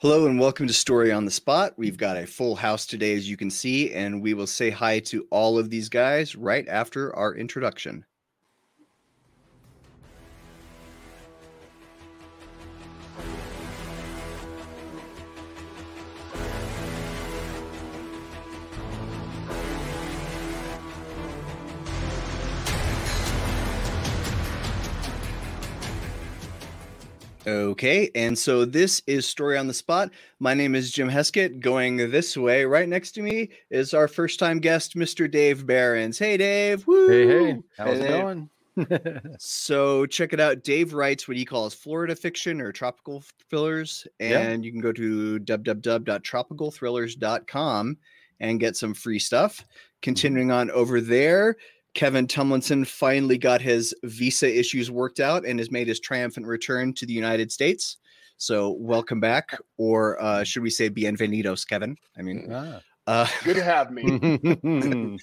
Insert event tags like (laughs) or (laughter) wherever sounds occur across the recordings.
Hello and welcome to Story on the Spot. We've got a full house today, as you can see, and we will say hi to all of these guys right after our introduction. Okay, and so this is Story on the Spot. My name is Jim Heskett. Going this way, right next to me, is our first time guest, Mr. Dave Berens. Hey, Dave. Woo! Hey, hey. How's hey, it going? (laughs) so check it out. Dave writes what he calls Florida fiction or tropical thrillers, and yeah. you can go to www.tropicalthrillers.com and get some free stuff. Mm-hmm. Continuing on over there, Kevin Tumlinson finally got his visa issues worked out and has made his triumphant return to the United States. So welcome back, or uh, should we say bienvenidos, Kevin? I mean, ah. uh, good to have me. (laughs)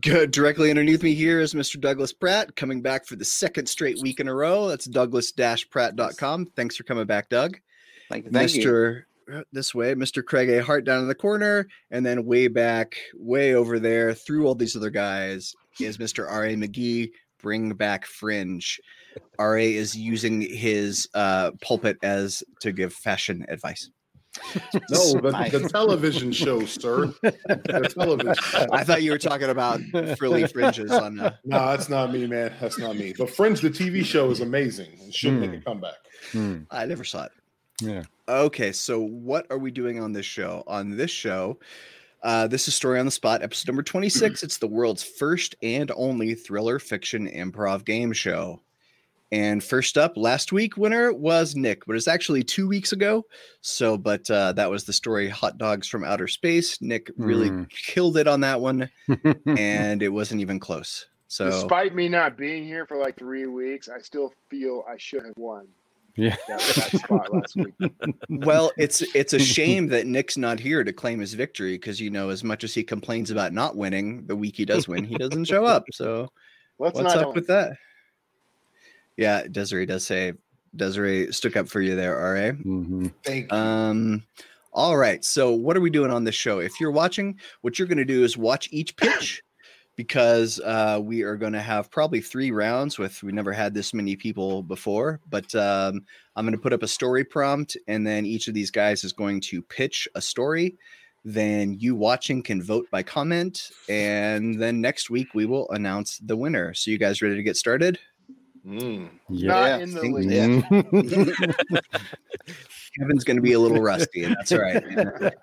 good. Directly underneath me here is Mr. Douglas Pratt coming back for the second straight week in a row. That's douglas-pratt.com. Thanks for coming back, Doug. Thank, thank Mr. You uh, this way, Mr. Craig A. Hart down in the corner, and then way back, way over there, through all these other guys, is Mr. R.A. McGee. Bring back Fringe. RA is using his uh, pulpit as to give fashion advice. (laughs) No, the, the television show, sir. The television. I thought you were talking about frilly fringes on. Uh... (laughs) No, that's not me, man. That's not me. But Fringe, the TV show, is amazing. It should make a hmm. comeback. Hmm. I never saw it. Yeah. Okay, so what are we doing on this show? On this show, uh, this is Story on the Spot, episode number 26. (clears throat) it's the world's first and only thriller fiction improv game show. And first up, last week winner was Nick, but it's actually two weeks ago. So, but uh, that was the story Hot Dogs from Outer Space. Nick really mm. killed it on that one, (laughs) and it wasn't even close. So, despite me not being here for like three weeks, I still feel I should have won. Yeah. well, it's it's a (laughs) shame that Nick's not here to claim his victory because you know, as much as he complains about not winning, the week he does win, he doesn't show up. So Let's what's up with that? Yeah, Desiree does say Desiree stuck up for you there, RA. Mm-hmm. Thank you. Um all right. So what are we doing on this show? If you're watching, what you're gonna do is watch each pitch because uh, we are going to have probably three rounds with we never had this many people before but um, i'm going to put up a story prompt and then each of these guys is going to pitch a story. Then you watching can vote by comment and then next week we will announce the winner. So you guys ready to get started? Mm. yeah. (laughs) kevin's going to be a little rusty and that's all right. (laughs)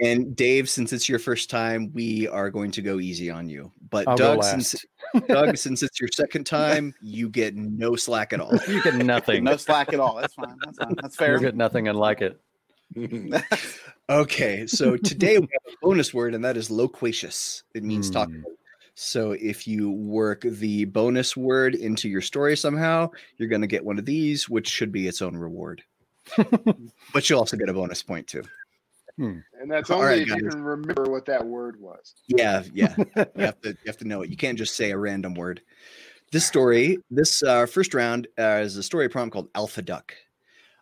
And Dave, since it's your first time, we are going to go easy on you. But I'll Doug, since (laughs) Doug, since it's your second time, you get no slack at all. You get nothing. no slack at all. That's fine. That's fine. That's (laughs) fair. You get nothing and like it. (laughs) okay, so today we have a bonus word, and that is loquacious. It means mm. talking. So if you work the bonus word into your story somehow, you're going to get one of these, which should be its own reward. but you'll also get a bonus point too. Hmm. And that's only right, if guys. you can remember what that word was. Yeah, yeah. you have (laughs) to you have to know it. You can't just say a random word. This story, this uh, first round, uh, is a story prompt called Alpha Duck.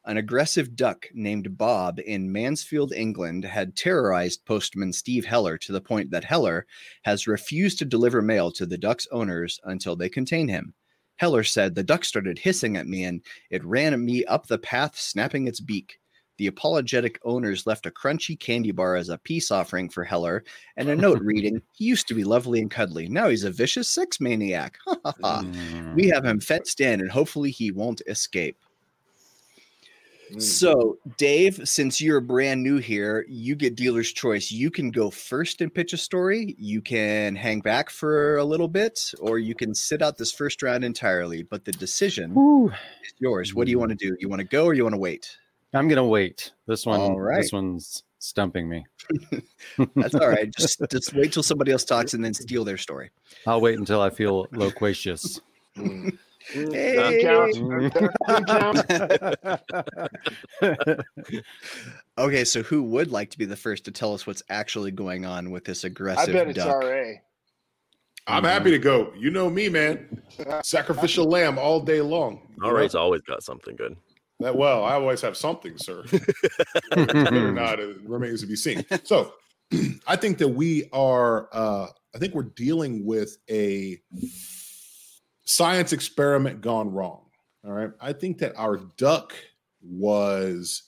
An aggressive duck named Bob in Mansfield, England, had terrorized postman Steve Heller to the point that Heller has refused to deliver mail to the duck's owners until they contain him. Heller said the duck started hissing at me and it ran me up the path, snapping its beak the apologetic owners left a crunchy candy bar as a peace offering for Heller and a note (laughs) reading, He used to be lovely and cuddly. Now he's a vicious sex maniac. mm. We have him fenced in and hopefully he won't escape. Mm. So, Dave, since you're brand new here, you get dealer's choice. You can go first and pitch a story. You can hang back for a little bit, or you can sit out this first round entirely. But the decision Ooh. is yours. What do you want to do? You want to go or you want to wait? I'm gonna wait. This one, all right. this one's stumping me. (laughs) That's all right. Just (laughs) just wait till somebody else talks and then steal their story. I'll wait until I feel loquacious. Mm. Hey. Mm. (laughs) okay, so who would like to be the first to tell us what's actually going on with this aggressive? I bet it's duck? RA. I'm happy to go. You know me, man. Sacrificial lamb all day long. All right's always got something good. That well, I always have something, sir. (laughs) or not, it remains to be seen. So, (clears throat) I think that we are. Uh, I think we're dealing with a science experiment gone wrong. All right. I think that our duck was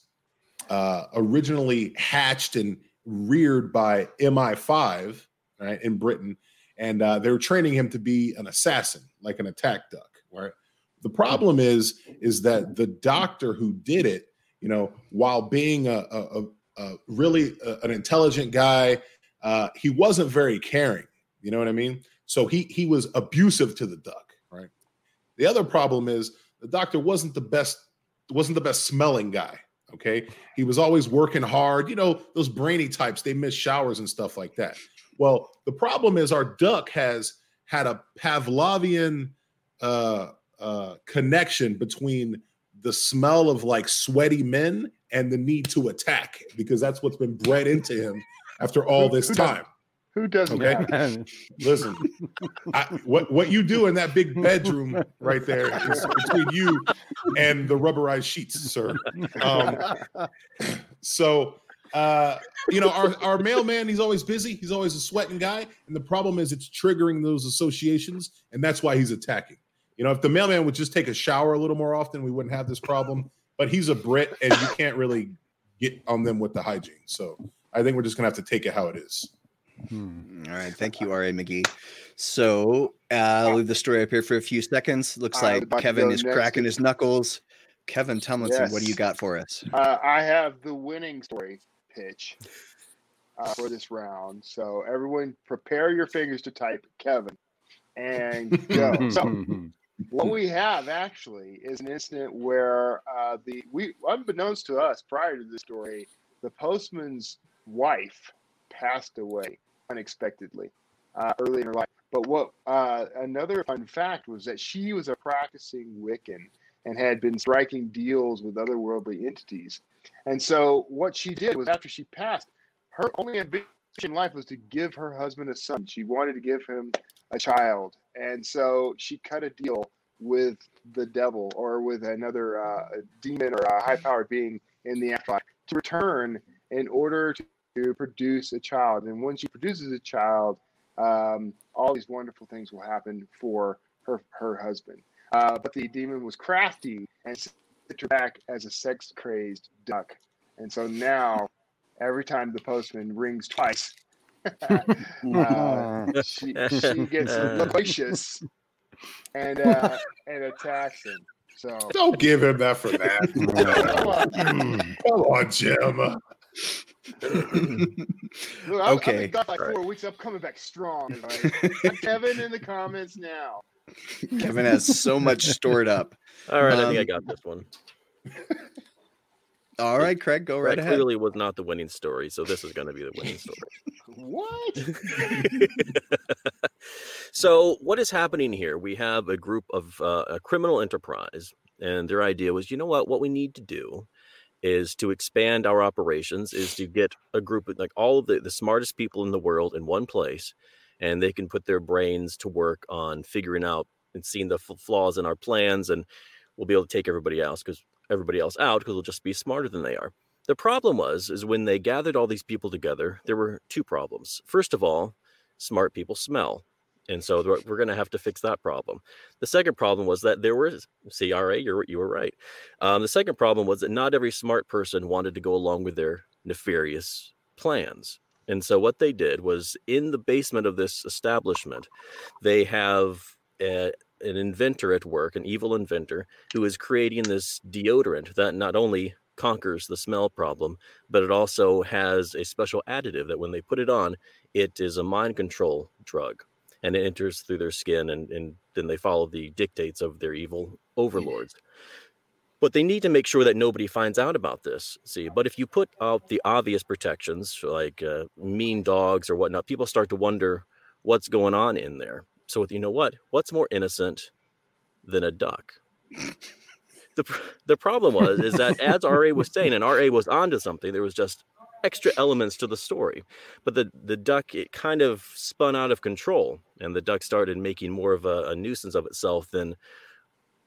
uh, originally hatched and reared by MI5, right, in Britain, and uh, they were training him to be an assassin, like an attack duck, right? The problem is, is that the doctor who did it, you know, while being a, a, a really a, an intelligent guy, uh, he wasn't very caring. You know what I mean? So he he was abusive to the duck, right? The other problem is the doctor wasn't the best wasn't the best smelling guy. Okay, he was always working hard. You know those brainy types they miss showers and stuff like that. Well, the problem is our duck has had a Pavlovian uh, uh, connection between the smell of like sweaty men and the need to attack because that's what's been bred into him after all this time. Who doesn't? Okay, (laughs) listen. I, what what you do in that big (laughs) bedroom right there is between you and the rubberized sheets, sir. Um, so, uh, you know, our our mailman, he's always busy. He's always a sweating guy, and the problem is it's triggering those associations, and that's why he's attacking. You know, if the mailman would just take a shower a little more often, we wouldn't have this problem. (laughs) But he's a Brit, and you can't really get on them with the hygiene. So I think we're just gonna have to take it how it is. Hmm. All right. Thank you, R.A. McGee. So uh, I'll leave the story up here for a few seconds. Looks like Kevin is cracking his knuckles. Kevin Tumlinson, yes. what do you got for us? Uh, I have the winning story pitch uh, for this round. So everyone, prepare your fingers to type Kevin and go. (laughs) so (laughs) what we have actually is an incident where uh, the we unbeknownst to us prior to the story, the postman's wife passed away unexpectedly uh, early in her life. But what uh, another fun fact was that she was a practicing Wiccan and had been striking deals with otherworldly entities. And so what she did was after she passed, her only ambition in life was to give her husband a son. She wanted to give him a child. And so she cut a deal with the devil or with another uh, demon or a high powered being in the afterlife to return in order to produce a child. And when she produces a child, um, all these wonderful things will happen for her her husband. Uh, but the demon was crafty and sent her back as a sex crazed duck. And so now, every time the postman rings twice, (laughs) (laughs) uh, she, she gets (laughs) loquacious and uh, and attacks him. So don't give him that for that. Come on, Jim. Look, I've, okay. I've got like four weeks. I'm coming back strong. Right? Kevin in the comments now. Kevin has so much stored up. All right, um, I think I got this one. All right, Craig, go right that ahead. Clearly, was not the winning story, so this is going to be the winning story. (laughs) what? (laughs) so, what is happening here? We have a group of uh, a criminal enterprise, and their idea was, you know what? What we need to do is to expand our operations is to get a group of like all of the, the smartest people in the world in one place and they can put their brains to work on figuring out and seeing the flaws in our plans and we'll be able to take everybody else because everybody else out because we'll just be smarter than they are the problem was is when they gathered all these people together there were two problems first of all smart people smell and so we're going to have to fix that problem. The second problem was that there was CRA. You're you were right. Um, the second problem was that not every smart person wanted to go along with their nefarious plans. And so what they did was in the basement of this establishment, they have a, an inventor at work, an evil inventor, who is creating this deodorant that not only conquers the smell problem, but it also has a special additive that when they put it on, it is a mind control drug and it enters through their skin and, and then they follow the dictates of their evil overlords. But they need to make sure that nobody finds out about this see? But if you put out the obvious protections like uh, mean dogs or whatnot people start to wonder what's going on in there so with you know what? What's more innocent than a duck? The, the problem was is that as ra (laughs) was saying and ra was onto something there was just extra elements to the story. But the the duck it kind of spun out of control, and the duck started making more of a, a nuisance of itself than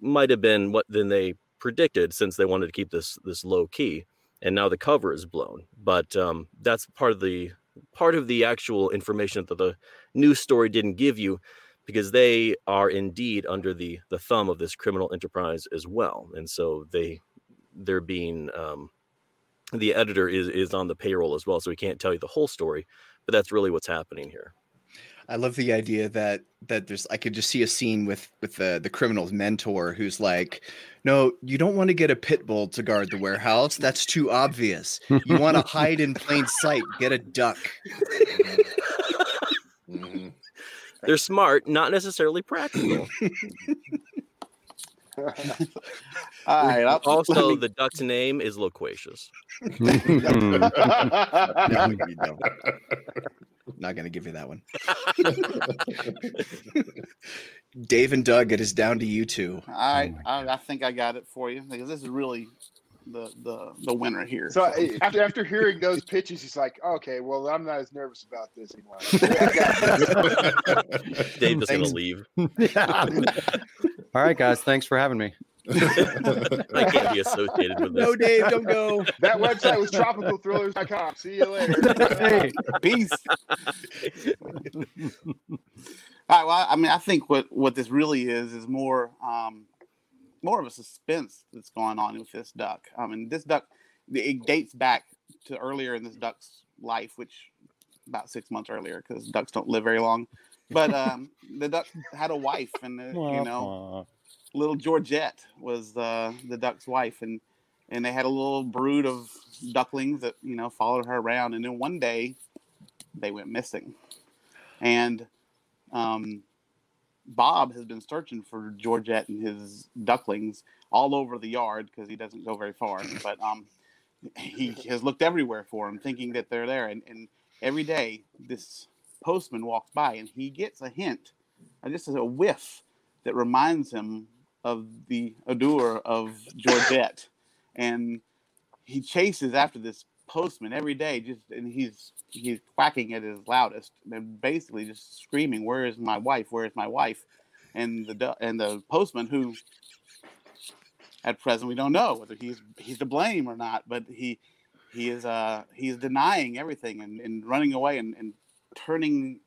might have been what than they predicted since they wanted to keep this this low key and now the cover is blown. But um, that's part of the part of the actual information that the news story didn't give you because they are indeed under the the thumb of this criminal enterprise as well and so they they're being um, the editor is is on the payroll as well so we can't tell you the whole story but that's really what's happening here I love the idea that that there's I could just see a scene with with the the criminal's mentor who's like, no, you don't want to get a pit bull to guard the warehouse. That's too obvious. You want to hide in plain sight. Get a duck. (laughs) They're smart, not necessarily practical. (laughs) All right. (laughs) Also, me... the duck's name is loquacious. (laughs) Not going to give you that one. Dave and Doug, it is down to you two. I, oh I, I think I got it for you because this is really the the the winner here. So after after hearing those pitches, he's like, okay, well, I'm not as nervous about this anymore. (laughs) (laughs) Dave is gonna leave. (laughs) All right, guys, thanks for having me. I can't be associated with this. No, Dave, don't go. That website was tropicalthrillers.com. See you later. hey, peace. All right. Well, I mean, I think what what this really is is more um, more of a suspense that's going on with this duck. I mean, this duck it dates back to earlier in this duck's life, which about six months earlier, because ducks don't live very long. But um, (laughs) the duck had a wife, and uh, you know little Georgette was uh, the duck's wife, and and they had a little brood of ducklings that you know followed her around. And then one day, they went missing, and um, Bob has been searching for Georgette and his ducklings all over the yard because he doesn't go very far. (laughs) But um, he has looked everywhere for them, thinking that they're there. And, and every day, this postman walks by and he gets a hint, just a whiff that reminds him of the odor of Georgette, and he chases after this postman every day. Just and he's he's quacking at his loudest and basically just screaming, "Where is my wife? Where is my wife?" And the and the postman who at present we don't know whether he's he's to blame or not, but he he is uh he's denying everything and, and running away and, and turning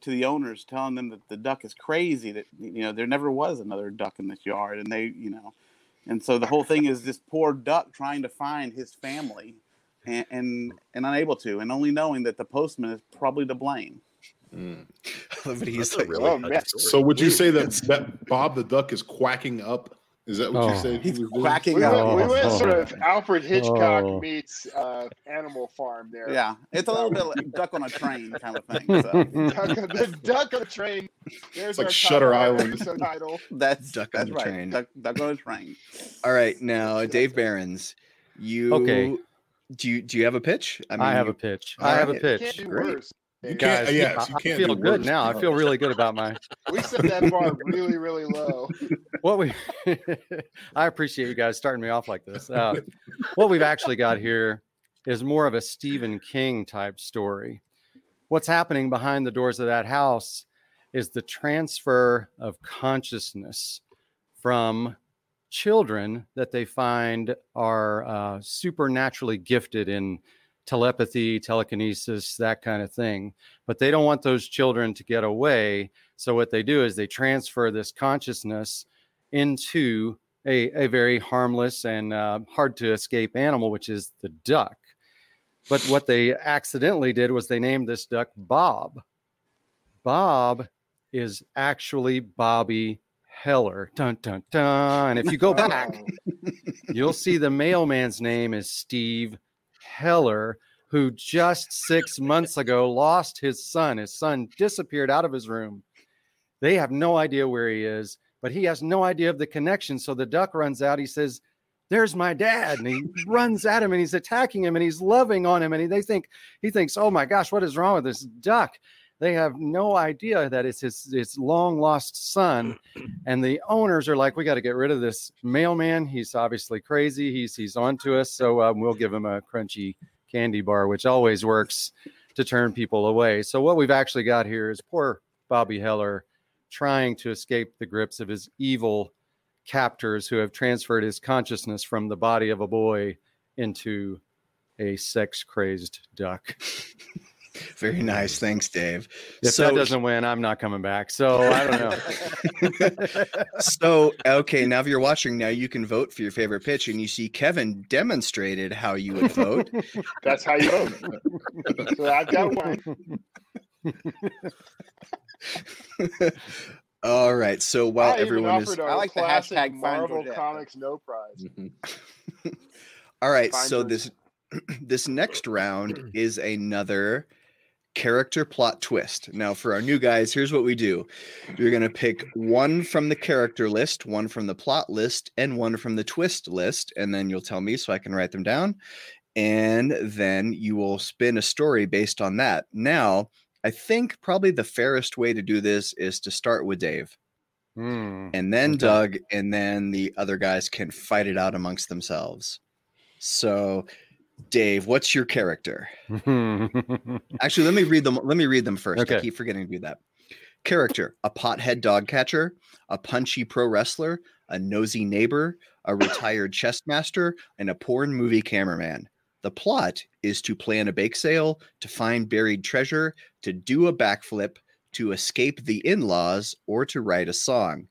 to the owners, telling them that the duck is crazy, that you know there never was another duck in this yard, and they, you know, and so the whole thing is this poor duck trying to find his family, and and, and unable to, and only knowing that the postman is probably to blame. Mm. (laughs) but he's like, really oh, so would you say that that Bob the duck is quacking up is that what oh. you said? He's quacking we Went, we went sort of Alfred Hitchcock oh. meets uh, Animal Farm there. Yeah, it's a little bit like Duck on a Train kind of thing. So. (laughs) duck, the Duck on a Train. There's it's like Shutter Island. Title. (laughs) That's Duck that's on right. Train. Duck, duck on a Train. All right, now Dave Berens, you okay? Do you do you have a pitch? I, mean, I have a pitch. I have a pitch. You can't, yes, you can't I feel good now. I feel really good about my. (laughs) We set that bar really, really low. (laughs) What we, (laughs) I appreciate you guys starting me off like this. Uh, what we've actually got here is more of a Stephen King type story. What's happening behind the doors of that house is the transfer of consciousness from children that they find are uh, supernaturally gifted in telepathy, telekinesis, that kind of thing. But they don't want those children to get away. So what they do is they transfer this consciousness into a, a very harmless and uh, hard to escape animal, which is the duck. But what they accidentally did was they named this duck Bob. Bob is actually Bobby Heller. Dun dun dun. And if you go (laughs) back, you'll see the mailman's name is Steve Heller, who just six months ago lost his son. His son disappeared out of his room. They have no idea where he is, but he has no idea of the connection. So the duck runs out. He says, There's my dad. And he runs at him and he's attacking him and he's loving on him. And he, they think, he thinks, Oh my gosh, what is wrong with this duck? They have no idea that it's his, his long lost son. (clears throat) And the owners are like, We got to get rid of this mailman. He's obviously crazy. He's, he's on to us. So um, we'll give him a crunchy candy bar, which always works to turn people away. So what we've actually got here is poor Bobby Heller trying to escape the grips of his evil captors who have transferred his consciousness from the body of a boy into a sex crazed duck. (laughs) Very nice. Thanks, Dave. If so, that doesn't win, I'm not coming back. So I don't know. (laughs) so okay, now if you're watching now, you can vote for your favorite pitch, and you see Kevin demonstrated how you would vote. (laughs) That's how you vote. so I've got one. (laughs) All right. So while I everyone is I like the hashtag Marvel Georgette. Comics no prize. Mhm. all right, Find so your- this (clears throat) this next round (clears throat) is another character plot twist. Now, for our new guys, here's what we do: you're gonna pick one from the character list, one from the plot list, and one from the twist list, and then you'll tell me so I can write them down. And then you will spin a story based on that. Now, I think probably the fairest way to do this is to start with Dave. Hmm. and then Okay. Doug, and then the other guys can fight it out amongst themselves. So, Dave, what's your character? (laughs) Actually, let me read them. Let me read them first. I keep forgetting to do that. Character: a pothead dog catcher, a punchy pro wrestler, a nosy neighbor, a (coughs) retired chess master, and a porn movie cameraman. The plot is to plan a bake sale, to find buried treasure, to do a backflip, to escape the in-laws, or to write a song.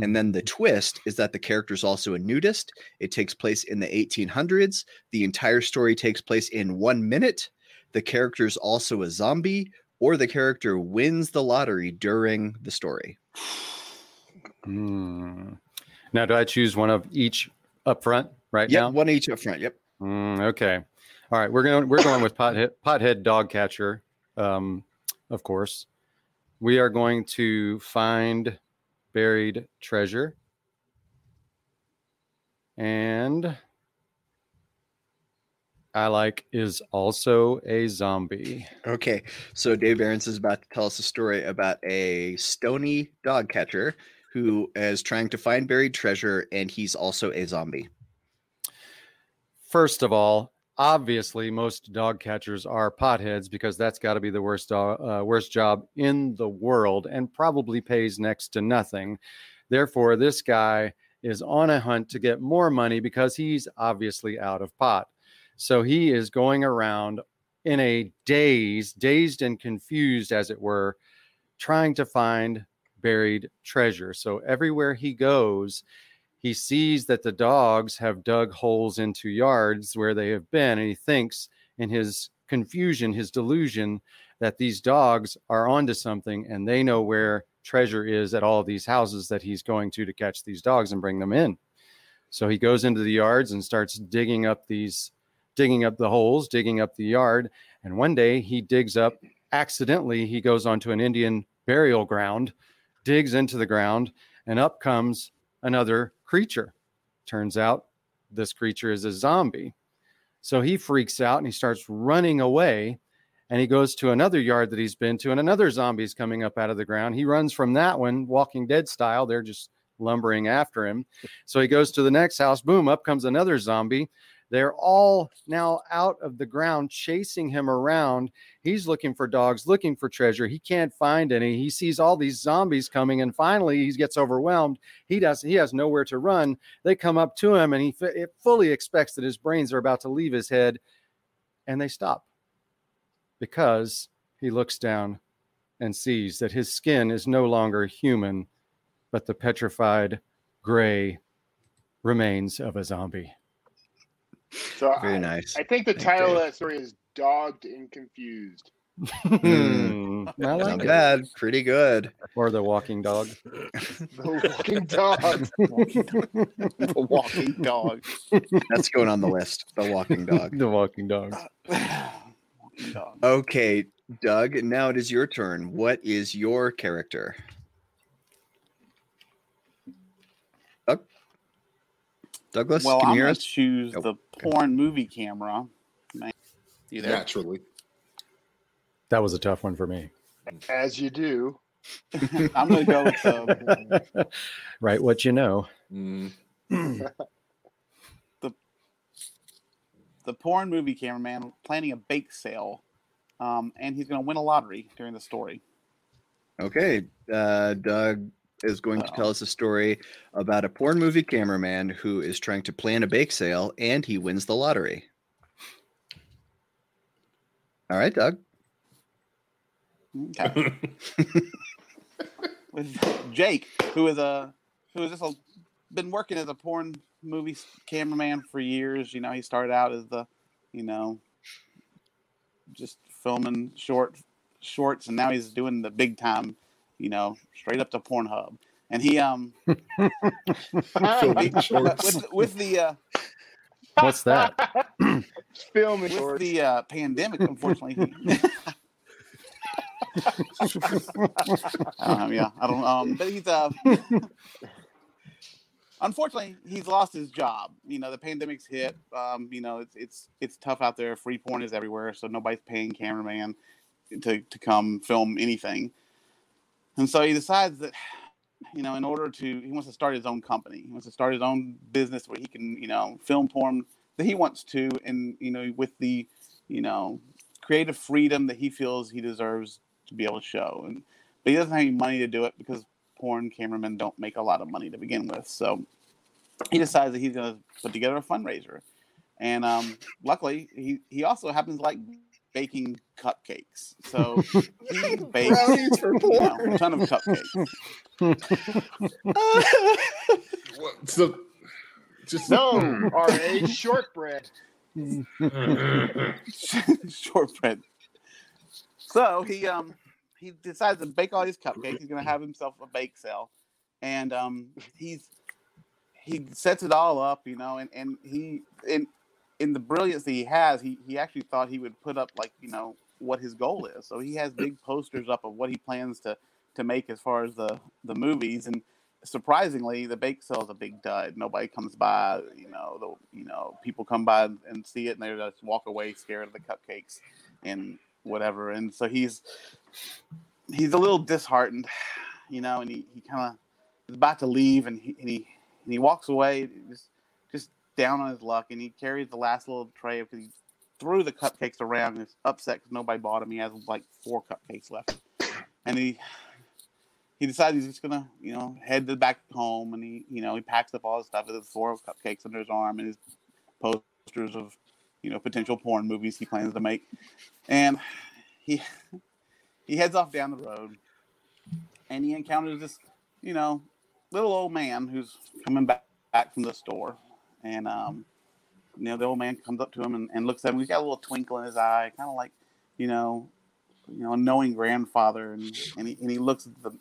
And then the twist is that the character is also a nudist. It takes place in the 1800s. The entire story takes place in one minute. The character is also a zombie, or the character wins the lottery during the story. Hmm. Now, do I choose one of each up front right Yep, now? one each up front. Yep. Mm, okay. All right. We're going. We're going with pothead pothead dog catcher. Um, of course, we are going to find buried treasure, and I like is also a zombie. Okay. So Dave Berens is about to tell us a story about a stony dog catcher who is trying to find buried treasure, and he's also a zombie. First of all, obviously, most dog catchers are potheads because that's got to be the worst dog, uh, worst job in the world, and probably pays next to nothing. Therefore, this guy is on a hunt to get more money because he's obviously out of pot. So he is going around in a daze, dazed and confused, as it were, trying to find buried treasure. So everywhere he goes, he sees that the dogs have dug holes into yards where they have been, and he thinks in his confusion, his delusion, that these dogs are onto something and they know where treasure is at all these houses that he's going to to catch these dogs and bring them in. So he goes into the yards and starts digging up these, digging up the holes, digging up the yard. And one day he digs up, accidentally, he goes onto an Indian burial ground, digs into the ground, and up comes another creature. Turns out this creature is a zombie. So he freaks out and he starts running away. And he goes to another yard that he's been to, and another zombie's coming up out of the ground. He runs from that one, Walking Dead style. They're just lumbering after him. So he goes to the next house. Boom, up comes another zombie. They're all now out of the ground, chasing him around. He's looking for dogs, looking for treasure. He can't find any. He sees all these zombies coming, and finally he gets overwhelmed. He does. He has nowhere to run. They come up to him, and he fully expects that his brains are about to leave his head, and they stop because he looks down and sees that his skin is no longer human, but the petrified gray remains of a zombie. So Very I, nice. I think the Thank title you. of that story is "Dogged and Confused." Hmm, I like Not it. bad. Pretty good. Or the walking dog. (laughs) The Walking Dog. (laughs) the walking dog. That's going on the list. The walking dog. (laughs) the walking dog. (sighs) walking dog. Okay, Doug, now it is your turn. What is your character? Douglas, Well, can I'm you hear gonna us? choose Nope. the porn movie camera. Man, You there? Naturally. That was a tough one for me. As you do. (laughs) I'm gonna go with the (laughs) right, what you know. Mm, the porn movie cameraman planning a bake sale, um, and he's gonna win a lottery during the story. Okay, uh, Doug is going to tell oh. us a story about a porn movie cameraman who is trying to plan a bake sale and he wins the lottery. All right, Doug. Okay. (laughs) With Jake, who is a who has just a, been working as a porn movie cameraman for years. You know, he started out as the, you know, just filming short shorts, and now he's doing the big time. You know, straight up to Pornhub, and he um (laughs) Filming (laughs) shorts. with with the uh, What's that? (laughs) Filming with shorts. the uh, pandemic, unfortunately. Um, yeah, I don't. Um, but he's uh, unfortunately he's lost his job. You know, the pandemic's hit. Um, you know, it's it's it's tough out there. Free porn is everywhere, so nobody's paying cameraman to to come film anything. And so he decides that, (sighs) you know, in order to, he wants to start his own company. He wants to start his own business where he can, you know, film porn that he wants to, and you know, with the, you know, creative freedom that he feels he deserves to be able to show. And but he doesn't have any money to do it because porn cameramen don't make a lot of money to begin with. So he decides that he's going to put together a fundraiser. And um, luckily, he, he also happens to like baking cupcakes. So (laughs) he bakes for (laughs) you know, a ton of cupcakes. (laughs) What- so just no, R.A. shortbread. shortbread. So he um he decides to bake all these cupcakes. He's gonna have himself a bake sale, and um he's he sets it all up, you know, and and he in in the brilliance that he has, he he actually thought he would put up like you know what his goal is. So he has big posters up of what he plans to to make as far as the the movies. And surprisingly the bake sale is a big dud. Nobody comes by you know the you know people come by and see it and they just walk away scared of the cupcakes and whatever. And so he's he's a little disheartened you know and he, he kind of is about to leave and he, and he and he walks away. Just down on his luck and he carries the last little tray because he threw the cupcakes around and is upset because nobody bought him. he has like four cupcakes left. And he he decides he's just gonna, you know, head to back home, and he, you know, he packs up all his stuff with his four cupcakes under his arm and his posters of, you know, potential porn movies he plans to make, and he he heads off down the road, and he encounters this, you know, little old man who's coming back back from the store, and um, you know, the old man comes up to him and, and looks at him. He's got a little twinkle in his eye, kind of like, you know, you know, a knowing grandfather, and and he, and he looks at the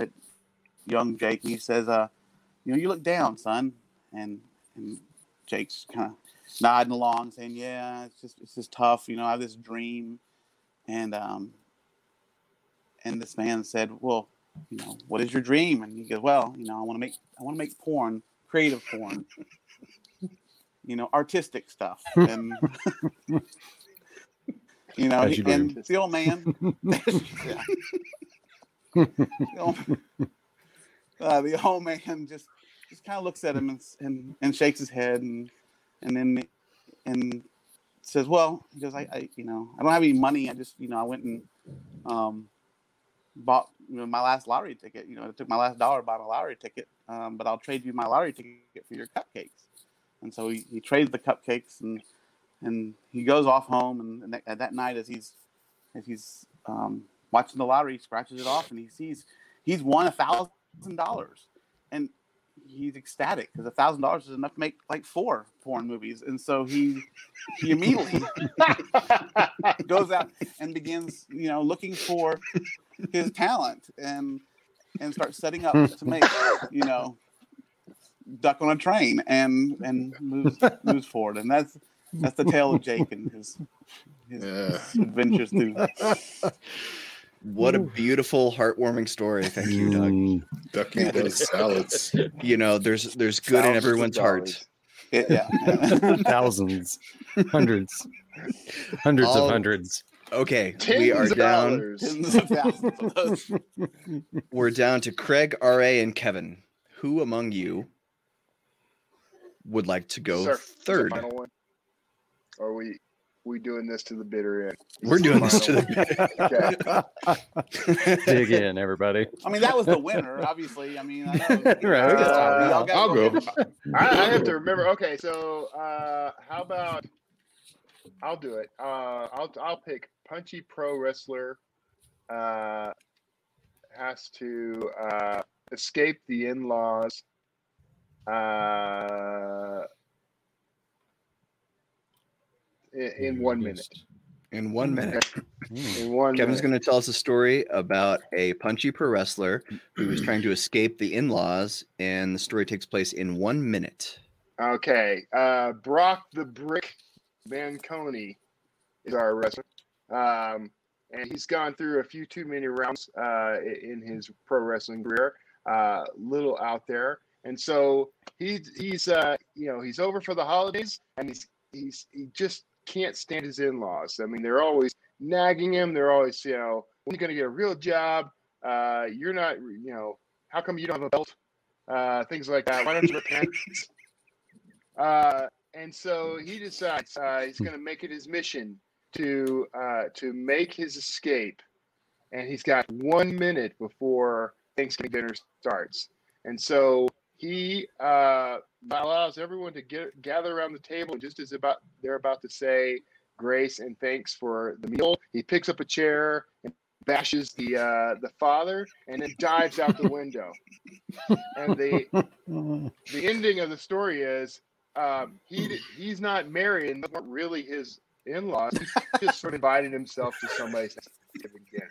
at young Jake and he says, uh, you know, you look down, son. And and Jake's kind of nodding along, saying, Yeah, it's just it's just tough, you know, I have this dream. And um and this man said, Well, you know, what is your dream? And he goes, Well, you know, I want to make I want to make porn, creative porn. You know, artistic stuff. (laughs) And you know, you do. and the old man the, old, uh, the old man just just kind of looks at him and, and and shakes his head and and then and says, "Well, he goes, I, I you know I don't have any money. I just you know I went and um, bought you know, my last lottery ticket. You know, I took my last dollar, bought a lottery ticket, um, but I'll trade you my lottery ticket for your cupcakes." And so he, he trades the cupcakes and and he goes off home and, and that, that night as he's as he's um, watching the lottery, he scratches it off and he sees he's won a thousand dollars, and he's ecstatic because a thousand dollars is enough to make like four porn movies, and so he he immediately (laughs) goes out and begins you know looking for his talent and and starts setting up to make you know duck on a train and and moves (laughs) moves forward and that's that's the tale of Jake and his his Yeah. adventures through What a beautiful, heartwarming story. Thank you, Doug. Mm, Ducky does salads. You know, there's there's good in Thousands of everyone's heart. it, yeah (laughs) (laughs) thousands, hundreds, hundreds All- of hundreds. Okay, Tens we are of down. dollars. tens of thousands of those. We're down to Craig, RA, and Kevin. Who among you would like to go Sir, third? Final one. Are we we doing this to the bitter end? We're doing this to the bitter end. Dig in, everybody. (laughs) I mean, that was the winner, obviously. I mean, I know, (laughs) Right, we can uh, y'all gotta I'll go. ahead. I, I have to remember. Okay, so uh, how about I'll do it. Uh, I'll I'll pick punchy pro wrestler. Uh, has to uh, escape the in-laws. Uh, in, in one minute. In one minute. (laughs) In one Kevin's going to tell us a story about a punchy pro wrestler who was trying to escape the in-laws, and the story takes place in one minute. Okay. Uh, Brock the Brick Vanconi is our wrestler. Um, and he's gone through a few too many rounds uh, in his pro wrestling career. Uh, little out there. And so he's he's uh, you know he's over for the holidays and he's he's he just can't stand his in-laws. I mean they're always nagging him. They're always you know when are you going to get a real job? Uh, you're not you know how come you don't have a belt? Uh, things like that. Why don't you repent? (laughs) Uh, and so he decides uh, he's going to make it his mission to uh, to make his escape, and he's got one minute before Thanksgiving dinner starts. And so he uh, allows everyone to get gather around the table, just as about they're about to say grace and thanks for the meal, he picks up a chair and bashes the uh, the father, and then dives out the window. And the (laughs) the ending of the story is um, he he's not married and weren't really his in-laws. He just sort of invited himself to somebody's dinner.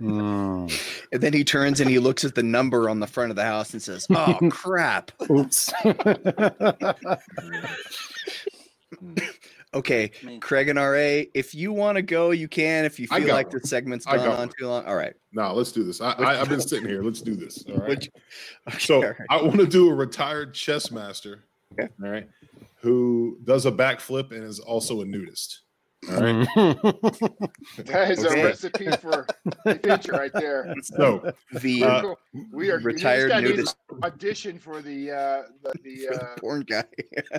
Mm. And then he turns and he looks at the number on the front of the house and says, "Oh (laughs) crap! Oops. (laughs) Okay, Craig and Ra, if you want to go, you can. If you feel like one. the segment's I gone on one. too long, all right. No, let's do this. I, I, I've been sitting here. Let's do this. All right. You- (laughs) okay, So all right. I want to do a retired chess master. Okay. All right. Who does a backflip and is also a nudist. All right. (laughs) That is Okay. a recipe for the future right there. (laughs) So the Uh, we are retired this nudist audition for the uh, the the, (laughs) uh, porn guy.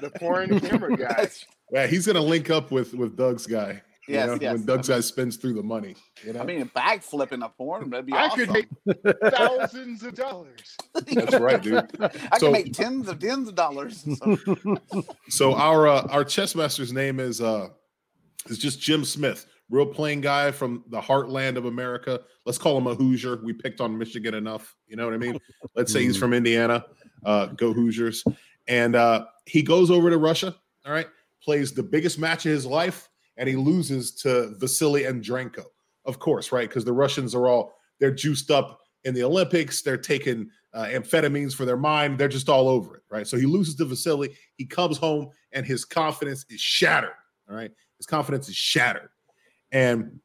the porn camera guy. that's- yeah, he's gonna link up with with Doug's guy. You Yes, know, yes. when Doug's guy spends through the money. You know? I mean, a backflip in a porn, that'd be I awesome. could make thousands of dollars. that's right, dude. I So- could make tens of tens of dollars. So, So our uh, our chess master's name is uh is just Jim Smith, real plain guy from the heartland of America. Let's call him a Hoosier. We picked on Michigan enough, you know what I mean? Let's say he's from Indiana. Uh, go Hoosiers! And uh, he goes over to Russia. All right, plays the biggest match of his life, and he loses to Vasily Andrenko. Of course, right? Because the Russians are all they're juiced up in the Olympics. They're taking uh, amphetamines for their mind. They're just all over it, right? So he loses to Vasily. He comes home and his confidence is shattered. All right, his confidence is shattered, and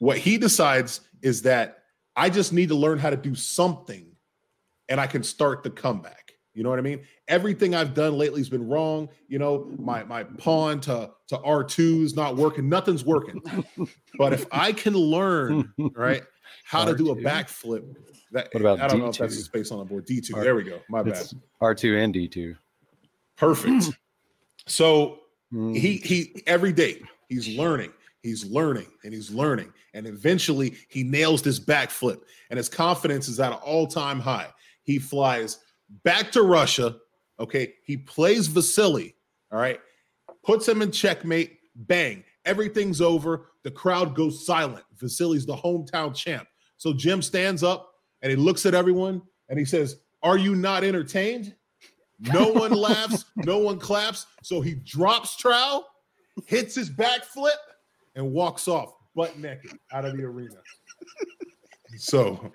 what he decides is that I just need to learn how to do something, and I can start the comeback. You know what I mean? Everything I've done lately has been wrong. You know, my my pawn to to R two is not working. Nothing's working. (laughs) but if I can learn, right, how to do a R2? backflip. That, What about I don't know if that's D2? the space on the board. D two. R- There we go. My bad. R2 and D2. Perfect. (clears throat) So Mm. he he every day he's learning, he's learning, and he's learning, and eventually he nails this backflip, and his confidence is at an all-time high. He flies back to Russia. Okay, he plays Vasily. All right, puts him in checkmate. Bang! Everything's over. The crowd goes silent. Vasily's the hometown champ. So Jim stands up and he looks at everyone and he says, "Are you not entertained?" No one laughs, no one claps. So he drops trowel, hits his backflip, and walks off butt naked out of the arena. So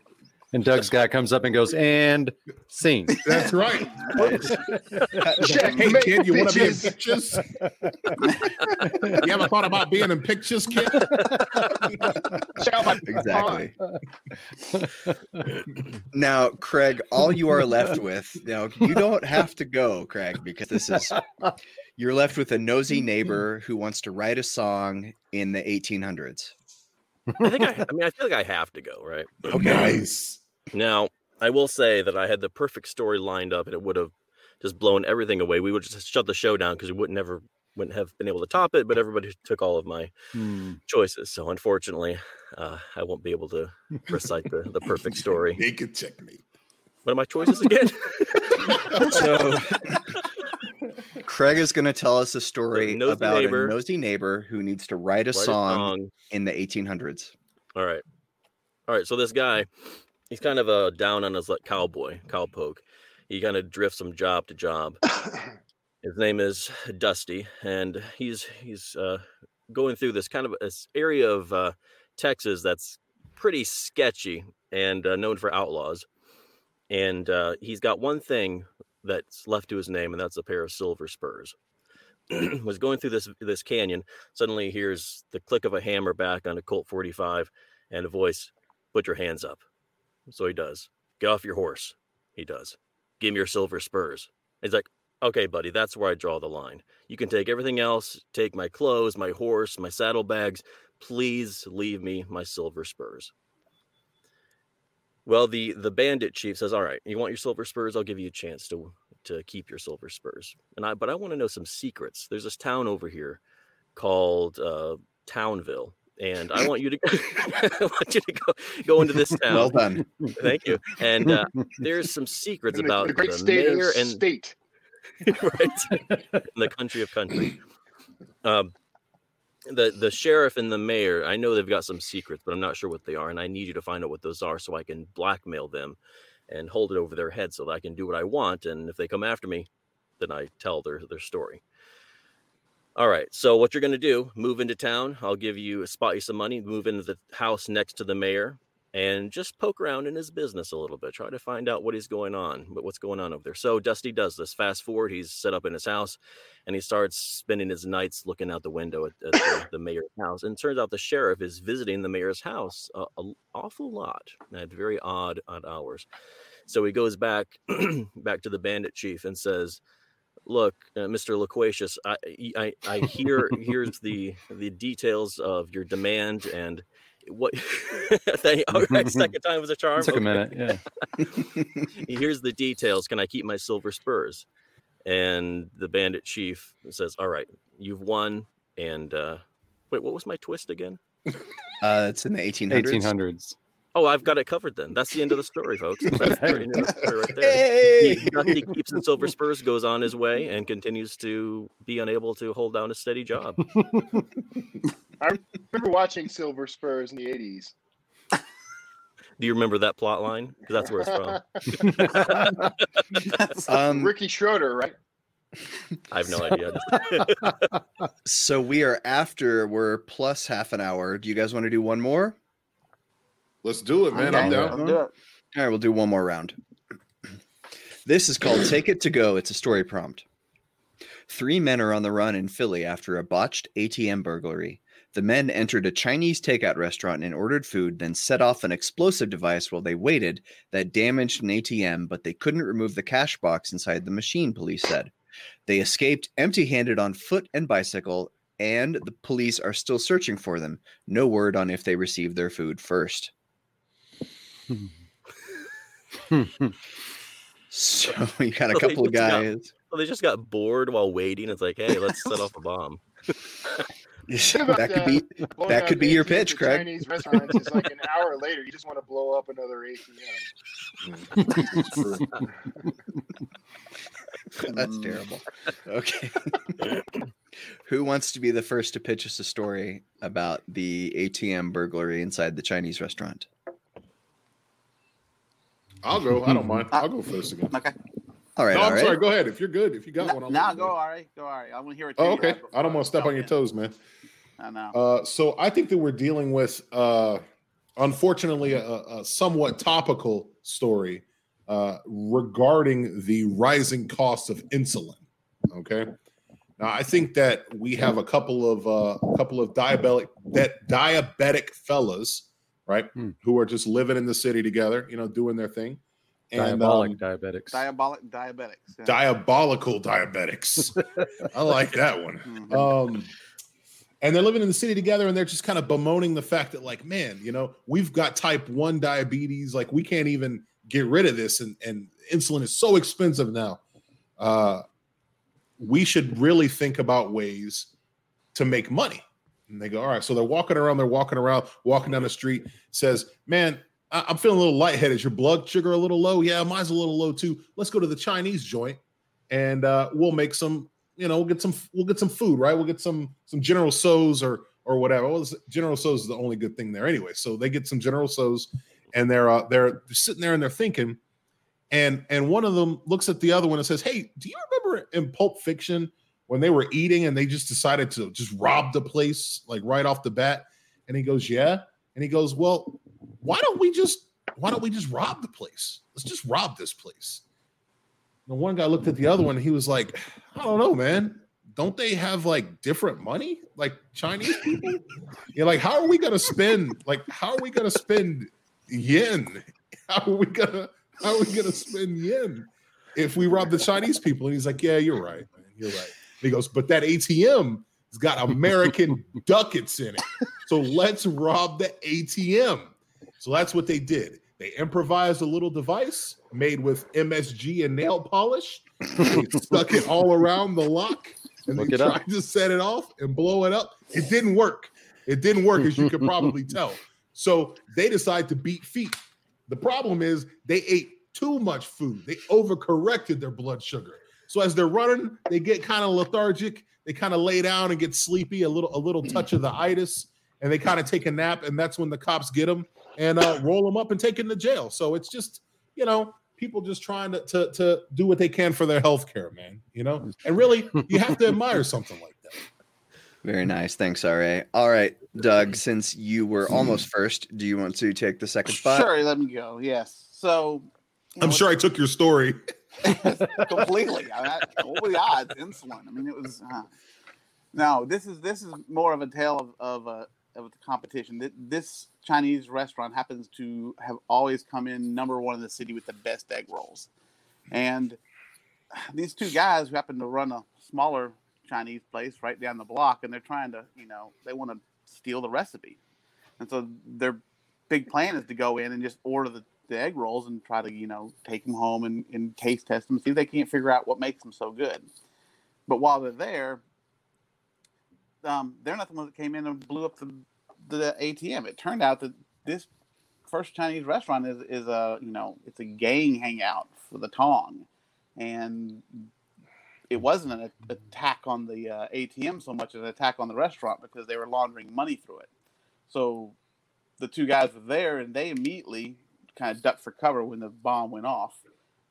And Doug's guy comes up and goes, and scene. (laughs) that's right. Check, Hey make kid, you want to be in bitches. pictures? you ever thought about being in pictures, kid? Check out my exactly. now, Craig, all you are left with now, you don't have to go, Craig, because this is you're left with a nosy neighbor who wants to write a song in the 1800s. I think I, I mean, I feel like I have to go, right? Nice. Now, I will say that I had the perfect story lined up and it would have just blown everything away. We would just shut the show down because we would never wouldn't have been able to top it, but everybody took all of my Hmm. choices. So unfortunately, uh, I won't be able to recite the, the perfect story. They could check me. What are my choices again? (laughs) So (laughs) Craig is going to tell us a story nosy about neighbor. a nosy neighbor who needs to write a Write a song song. in the 1800s. All right. All right. So this guy, he's kind of a down on his luck cowboy, cowpoke. He kind of drifts from job to job. (coughs) His name is Dusty, and he's he's uh, going through this kind of this area of uh, Texas that's pretty sketchy and uh, known for outlaws. And uh, he's got one thing that's left to his name, and that's a pair of silver spurs. (clears throat) was going through this this canyon. Suddenly, hears the click of a hammer back on a Colt 45, and a voice, "Put your hands up." So he does. Get off your horse. He does. Give me your silver spurs. He's like, okay, buddy, that's where I draw the line. You can take everything else, take my clothes, my horse, my saddlebags. Please leave me my silver spurs. Well, the the bandit chief says, "All right, you want your silver spurs? I'll give you a chance to to keep your silver spurs." And I, but I want to know some secrets. There's this town over here called uh, Townville, and I want you to (laughs) I want you to go go into this (laughs) town. Well done. Thank you. And uh, there's some secrets In the, about the great the state mayor of and state. (laughs) right in the country of country. Um, the the sheriff and the mayor, I know they've got some secrets, but I'm not sure what they are, and I need you to find out what those are so I can blackmail them and hold it over their head so that I can do what I want. And if they come after me, then I tell their their story. All right. So what you're gonna do? Move into town. I'll give you spot you some money. Move into the house next to the mayor, and just poke around in his business a little bit. Try to find out what is going on, but what's going on over there. So Dusty does this. Fast forward, he's set up in his house, and he starts spending his nights looking out the window at, at the, the mayor's house. And it turns out the sheriff is visiting the mayor's house a, a awful lot at very odd odd hours. So he goes back (clears throat) back to the bandit chief and says. Look, uh, Mr. Loquacious, I, I I hear (laughs) here's the the details of your demand and what (laughs) (laughs) thank all right, second time was a charm. Took a minute. Yeah. Here's the details. Can I keep my silver spurs? And the bandit chief says, All right, you've won. And uh wait, what was my twist again? Uh, it's in the 1800s. 1800s. Oh, I've got it covered then. That's the end of the story, folks. (laughs) That's the end of the story right there. Hey! He, Dusty keeps the silver (laughs) spurs, goes on his way, and continues to be unable to hold down a steady job. (laughs) I remember watching Silver Spurs in the 80s. Do you remember that plot line? Because that's where it's from. Um, Ricky Schroder, right? I have no idea. so we are after, we're plus half an hour. Do you guys want to do one more? Let's do it, man. Okay, I'm down. let's do it. All right, we'll do one more round. This is called Take It to Go. It's a story prompt. Three men are on the run in Philly after a botched ATM burglary. The men entered a Chinese takeout restaurant and ordered food, then set off an explosive device while they waited that damaged an ATM, but they couldn't remove the cash box inside the machine, police said. They escaped empty handed on foot and bicycle, and the police are still searching for them. No word on if they received their food first. (laughs) So you got a So couple of just got- guys. Well, they just got bored while waiting. It's like, hey, let's set off a bomb. (laughs) that could be that could be your pitch, at Craig. Chinese restaurants is like an hour later. You just want to blow up another ATM. (laughs) That's terrible. Okay. Who wants to be the first to pitch us a story about the ATM burglary inside the Chinese restaurant? I'll go. I don't mind. (laughs) I'll go first again. Okay. All right, no, all I'm right. sorry. Go ahead. If you're good, if you got No, one, I'll now let you go, all right. Go, all right. I want to hear it. Oh, okay. I don't want to step on your jump toes, man. I know. Uh, so I think that we're dealing with, uh, unfortunately, a, a somewhat topical story uh, regarding the rising cost of insulin. Okay. Now I think that we have a couple of uh, a couple of diabetic that diabetic fellas, right, Hmm. who are just living in the city together, you know, doing their thing, and Diabolic um, diabetics. Diabolic diabetics. yeah. diabolical diabetics. (laughs) I like that one. Mhm. Um, and they're living in the city together, and they're just kind of bemoaning the fact that, like, man, you know, we've got type one diabetes, like, we can't even get rid of this, and and insulin is so expensive now. Uh, we should really think about ways to make money. And they go, all right. So they're walking around, they're walking around, walking down the street, says, Man, I- I'm feeling a little lightheaded. Your blood sugar a little low? Yeah, mine's a little low too. Let's go to the Chinese joint and uh, we'll make some, you know, we'll get some we'll get some food, right? We'll get some some General Tso's or or whatever. Well, General Tso's is the only good thing there anyway. So they get some General Tso's and they're uh, they're sitting there and they're thinking, and and one of them looks at the other one and says, "Hey, do you remember in Pulp Fiction when they were eating and they just decided to just rob the place like right off the bat?" And he goes, "Yeah," and he goes, "Well, why don't we just why don't we just rob the place? Let's just rob this place." The one guy looked at the other one and he was like, "I don't know, man." Don't they have like different money, like Chinese people? (laughs) You're like, how are we gonna spend? Like, how are we gonna spend yen? How are we gonna how are we gonna spend yen if we rob the Chinese people? And he's like, Yeah, you're right, man. You're right. He goes, But that ATM has got American (laughs) ducats in it. So let's rob the ATM. So that's what they did. They improvised a little device made with MSG and nail polish. They stuck it all around the lock and Look they it up. tried to set it off and blow it up. It didn't work. It didn't work, as you could probably (laughs) tell. So they decide to beat feet. The problem is they ate too much food. They overcorrected their blood sugar. So as they're running, they get kind of lethargic. They kind of lay down and get sleepy, a little, a little touch of the itis, and they kind of take a nap. And that's when the cops get them and uh, roll them up and take them to jail. So it's just, you know, people just trying to, to to do what they can for their health care, man. You know, and really, you have to admire something like that. Very nice. Thanks, RA. All right, Doug, since you were almost first, do you want to take the second spot? Sure, let me go. Yes. So I'm know, sure I took your story. (laughs) completely. I mean, I- what were the odds? Insulin. I mean, it was. Uh, no, this is this is more of a tale of of a of the competition. Th- This Chinese restaurant happens to have always come in number one in the city with the best egg rolls, and these two guys who happen to run a smaller Chinese place right down the block, and they're trying to, you know, they want to steal the recipe, and so their big plan is to go in and just order the, the egg rolls and try to, you know, take them home and, and taste test them, see if they can't figure out what makes them so good. But while they're there, um, they're not the ones that came in and blew up the, the ATM. It turned out that this first Chinese restaurant is, is a, you know, it's a gang hangout for the Tong. And it wasn't an attack on the uh, ATM so much as an attack on the restaurant because they were laundering money through it. So the two guys were there and they immediately kind of ducked for cover when the bomb went off.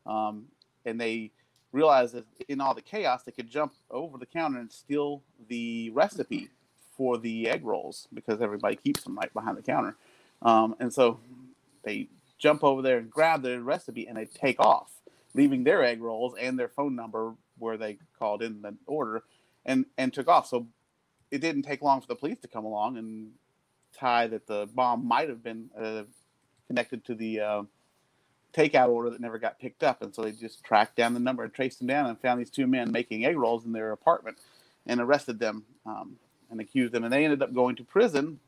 Um, and they realized that in all the chaos, they could jump over the counter and steal the recipe for the egg rolls because everybody keeps them right behind the counter. Um, and so they jump over there and grab the recipe and they take off, leaving their egg rolls and their phone number where they called in the order and, and took off. So it didn't take long for the police to come along and tie that the bomb might have been uh, connected to the uh, takeout order that never got picked up. And so they just tracked down the number and traced them down and found these two men making egg rolls in their apartment and arrested them um, and accused them. And they ended up going to prison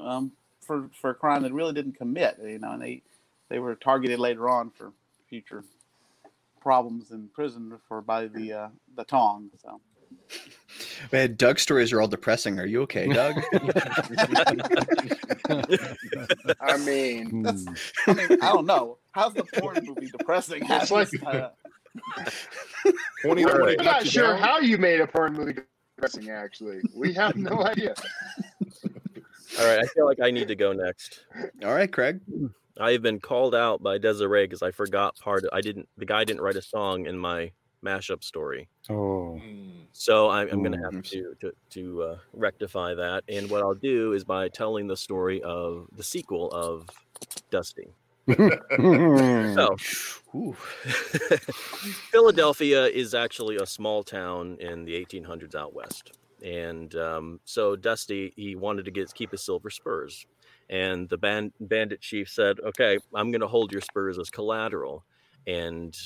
um, for, for a crime they really didn't commit. You know, and they, they were targeted later on for future problems in prison for by the uh, the Tong. So Man, Doug's stories are all depressing. Are you okay, Doug? (laughs) I mean, Hmm. I mean, I don't know. How's the porn movie depressing? It's like- Uh, 20 we're, already we're got not sure down. how you made a porn movie depressing. Actually, we have no (laughs) idea. All right, I feel like I need to go next. All right, Craig. I have been called out by Desiree because I forgot part. Of, I didn't. The guy didn't write a song in my mashup story, Oh, Mm. so I'm, I'm going to have to to, to uh, rectify that. And what I'll do is by telling the story of the sequel of Dusty. (laughs) So, Ooh. (laughs) Philadelphia is actually a small town in the 1800s out west, and um, so Dusty he wanted to get keep his silver spurs, and the band, bandit chief said, "Okay, I'm going to hold your spurs as collateral, and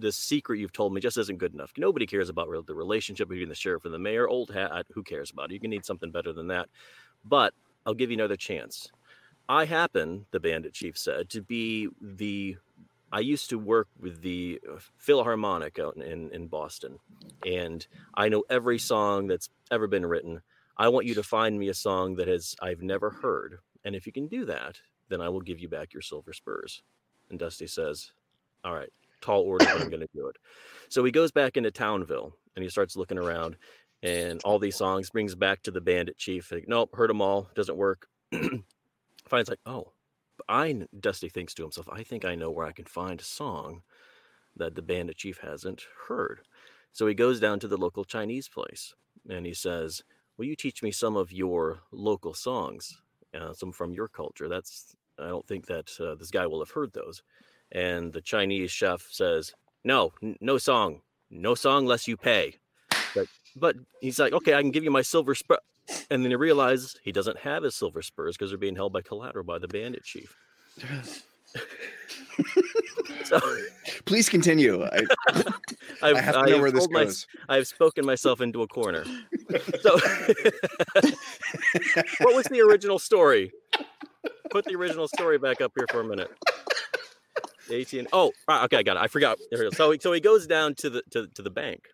the secret you've told me just isn't good enough. Nobody cares about the relationship between the sheriff and the mayor. Old hat, who cares about it? You can need something better than that, but I'll give you another chance." I happen, the bandit chief said, to be the I used to work with the Philharmonic out in, in Boston, and I know every song that's ever been written. I want you to find me a song that has I've never heard, and if you can do that, then I will give you back your silver spurs. And Dusty says, "All right, tall order, but I'm going to do it." So he goes back into Townville and he starts looking around, and all these songs brings back to the bandit chief. Like, nope, heard them all, doesn't work. (clears throat) Finds like, oh, I Dusty thinks to himself, I think I know where I can find a song that the bandit chief hasn't heard. So he goes down to the local Chinese place and he says, Will you teach me some of your local songs, uh, some from your culture? That's, I don't think that uh, this guy will have heard those. And the Chinese chef says, No, n- no song, no song unless you pay. But, but he's like, Okay, I can give you my silver spur. And then he realizes he doesn't have his silver spurs because they're being held by collateral by the bandit chief. (laughs) so Please continue. I, I've, (laughs) I have to know I've where this my- goes. I've spoken myself into a corner. (laughs) So, what was the original story? Put the original story back up here for a minute. The ATM. Oh, right, okay, I got it. I forgot. So, he- so he goes down to the to, to the bank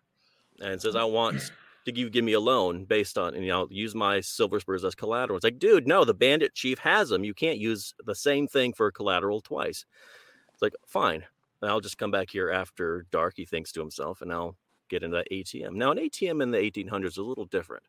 and says, "I want to give give me a loan based on, and you know, use my silver spurs as collateral." It's like, dude, no, the bandit chief has them. You can't use the same thing for collateral twice. It's like, fine. I'll just come back here after dark. He thinks to himself, and I'll get into that ATM. Now, an ATM in the 1800s is a little different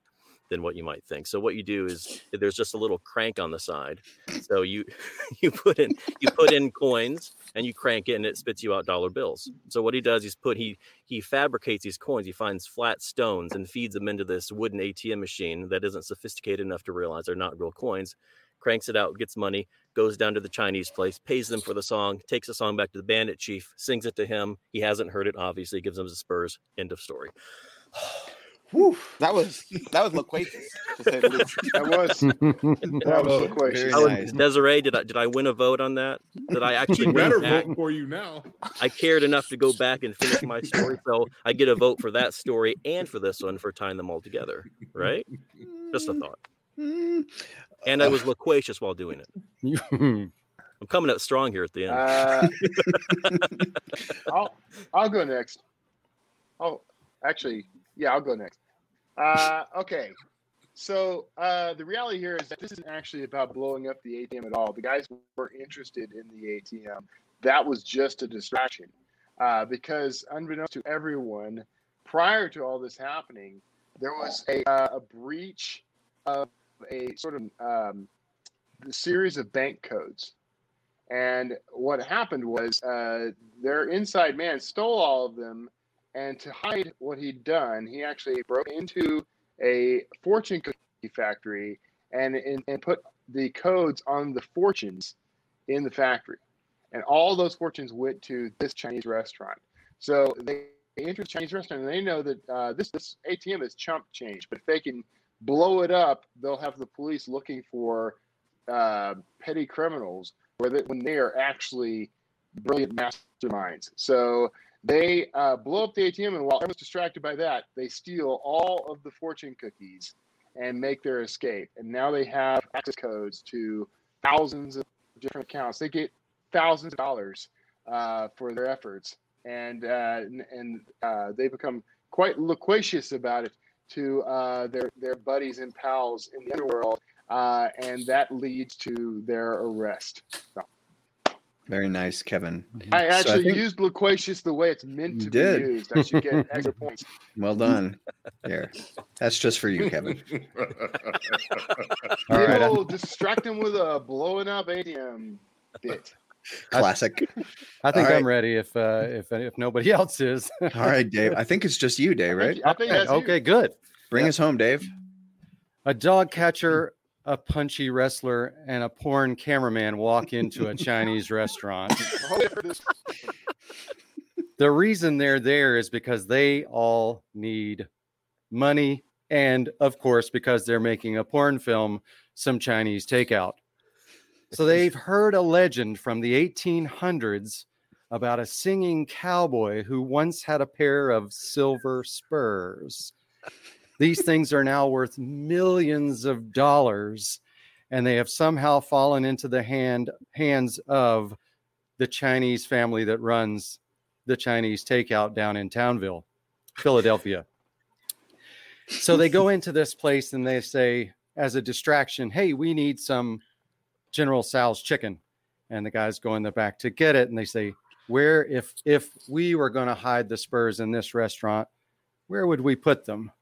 than what you might think. So what you do is there's just a little crank on the side. So you (laughs) you put in you put in coins and you crank it and it spits you out dollar bills. So what he does is put he he fabricates these coins. He finds flat stones and feeds them into this wooden ATM machine that isn't sophisticated enough to realize they're not real coins. Cranks it out, gets money, goes down to the Chinese place, pays them for the song, takes the song back to the bandit chief, sings it to him. He hasn't heard it, obviously, gives him the spurs. End of story. (sighs) (sighs) Whew. That was that was loquacious. To say the least. (laughs) That was that was loquacious. Very nice. Desiree, did I did I win a vote on that? Did I actually She better back? vote for you now. I cared enough to go back and finish my story, so I get a vote for that story and for this one for tying them all together. Right? Just a thought. And I was loquacious while doing it. (laughs) I'm coming up strong here at the end. Uh, (laughs) I'll I'll go next. Oh, actually, yeah, I'll go next. Uh, okay, so uh, the reality here is that this isn't actually about blowing up the ATM at all. The guys were interested in the ATM. That was just a distraction, uh, because unbeknownst to everyone, prior to all this happening, there was a, uh, a breach of a sort of um, the series of bank codes. And what happened was uh, their inside man stole all of them, and to hide what he'd done, he actually broke into a fortune cookie factory and, and, and put the codes on the fortunes in the factory. And all those fortunes went to this Chinese restaurant. So they enter the Chinese restaurant and they know that uh, this, this ATM is chump change, but if they can blow it up, they'll have the police looking for uh, petty criminals where they, when they are actually brilliant masterminds. So they uh, blow up the ATM, and while everyone's distracted by that, they steal all of the fortune cookies and make their escape. And now they have access codes to thousands of different accounts. They get thousands of dollars uh, for their efforts, and uh, and uh, they become quite loquacious about it to uh, their their buddies and pals in the underworld, uh, and that leads to their arrest. Very nice, Kevin. I So I actually think- used loquacious the way it's meant You to did. be used. I should get extra (laughs) points. Well done. There. That's just for you, Kevin. (laughs) All right, I- You'll distract him with a blowing up ATM bit. Classic. I think All right. I'm ready if uh, if if nobody (laughs) else is. All right, Dave. I think it's just you, Dave, right? I think that's okay, you. good. Bring us home, Dave. A dog catcher, a punchy wrestler, and a porn cameraman walk into a Chinese restaurant. Hold it for this. (laughs) The reason they're there is because they all need money, and of course, because they're making a porn film, some Chinese takeout. So they've (laughs) heard a legend from the 1800s about a singing cowboy who once had a pair of silver spurs. These things are now worth millions of dollars, and they have somehow fallen into the hand hands of the Chinese family that runs the Chinese takeout down in Townville, Philadelphia. So they go into this place and they say, as a distraction, hey, we need some General Sal's chicken. And the guys go in the back to get it. And they say, where, if if we were going to hide the spurs in this restaurant, where would we put them?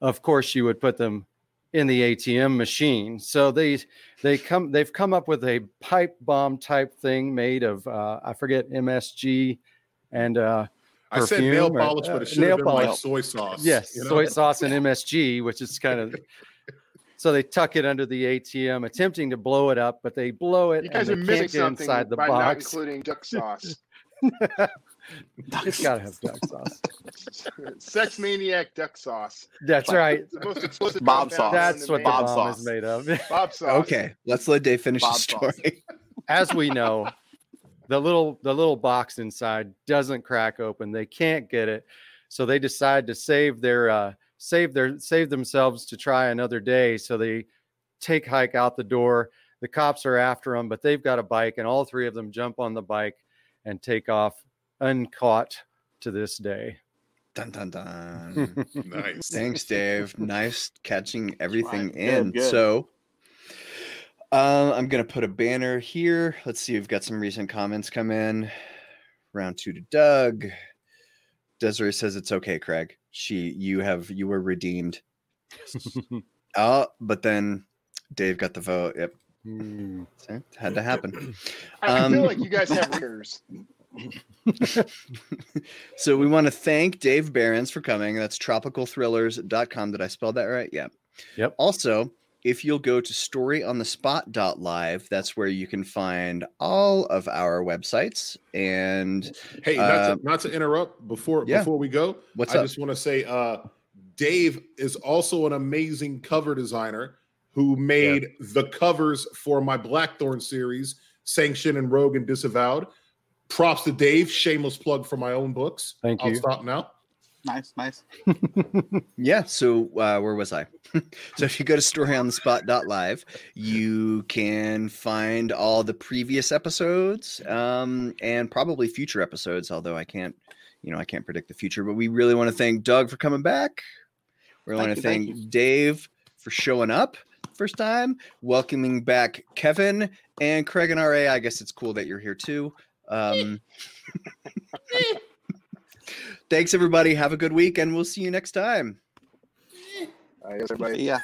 Of course, you would put them in the ATM machine. So they they come they've come up with a pipe bomb type thing made of uh, I forget MSG and uh, I said nail perfume or, polish, but uh, it should have nail been like soy sauce. Yes, you know? soy sauce and MSG, which is kind of (laughs) so they tuck it under the ATM, attempting to blow it up, but they blow it You and guys they are missing can't get something inside the by not box. including duck (laughs) sauce. (laughs) it's got to have duck sauce. Sex maniac duck sauce. That's right. It's the most explosive Bob sauce. That's what the Bob bomb sauce. is made of. (laughs) Bob sauce. Okay, let's let Dave finish Bob the sauce. story. As we know, the little the little box inside doesn't crack open. They can't get it, so they decide to save their uh, save their save themselves to try another day. So they take hike out the door. The cops are after them, but they've got a bike, and all three of them jump on the bike and take off uncaught to this day. Dun dun dun. Nice. Thanks, Dave. Nice catching everything Good, in. good. So, uh, I'm gonna put a banner here. Let's see. We've got some recent comments come in. Round two to Doug. Desiree says it's okay, Craig. She, you have, you were redeemed. (laughs) Oh, but then Dave got the vote. Yep, so it had to happen. I Um, feel like you guys have (laughs) readers. (laughs) so we want to thank Dave Berens for coming. That's tropicalthrillers.com. Did I spell that right? Yeah. Yep. Also, if you'll go to storyonthespot.live, that's where you can find all of our websites. And Hey, not, Uh, to, not to interrupt before yeah. before we go. what's I up? just want to say, uh, Dave is also an amazing cover designer who made the covers for my Blackthorn series, Sanction and Rogue and Disavowed. Props to Dave. Shameless plug for my own books. Thank you. I'll you. stop now. Nice, nice. (laughs) Yeah. So uh, where was I? (laughs) so if you go to storyonthespot.live, you can find all the previous episodes um, and probably future episodes. Although I can't, you know, I can't predict the future. But we really want to thank Doug for coming back. We want to thank thank Dave for showing up first time, welcoming back Kevin and Craig and RA. I guess it's cool that you're here too. Um, thanks everybody. Have a good week, and we'll see you next time. I guess everybody. Yeah.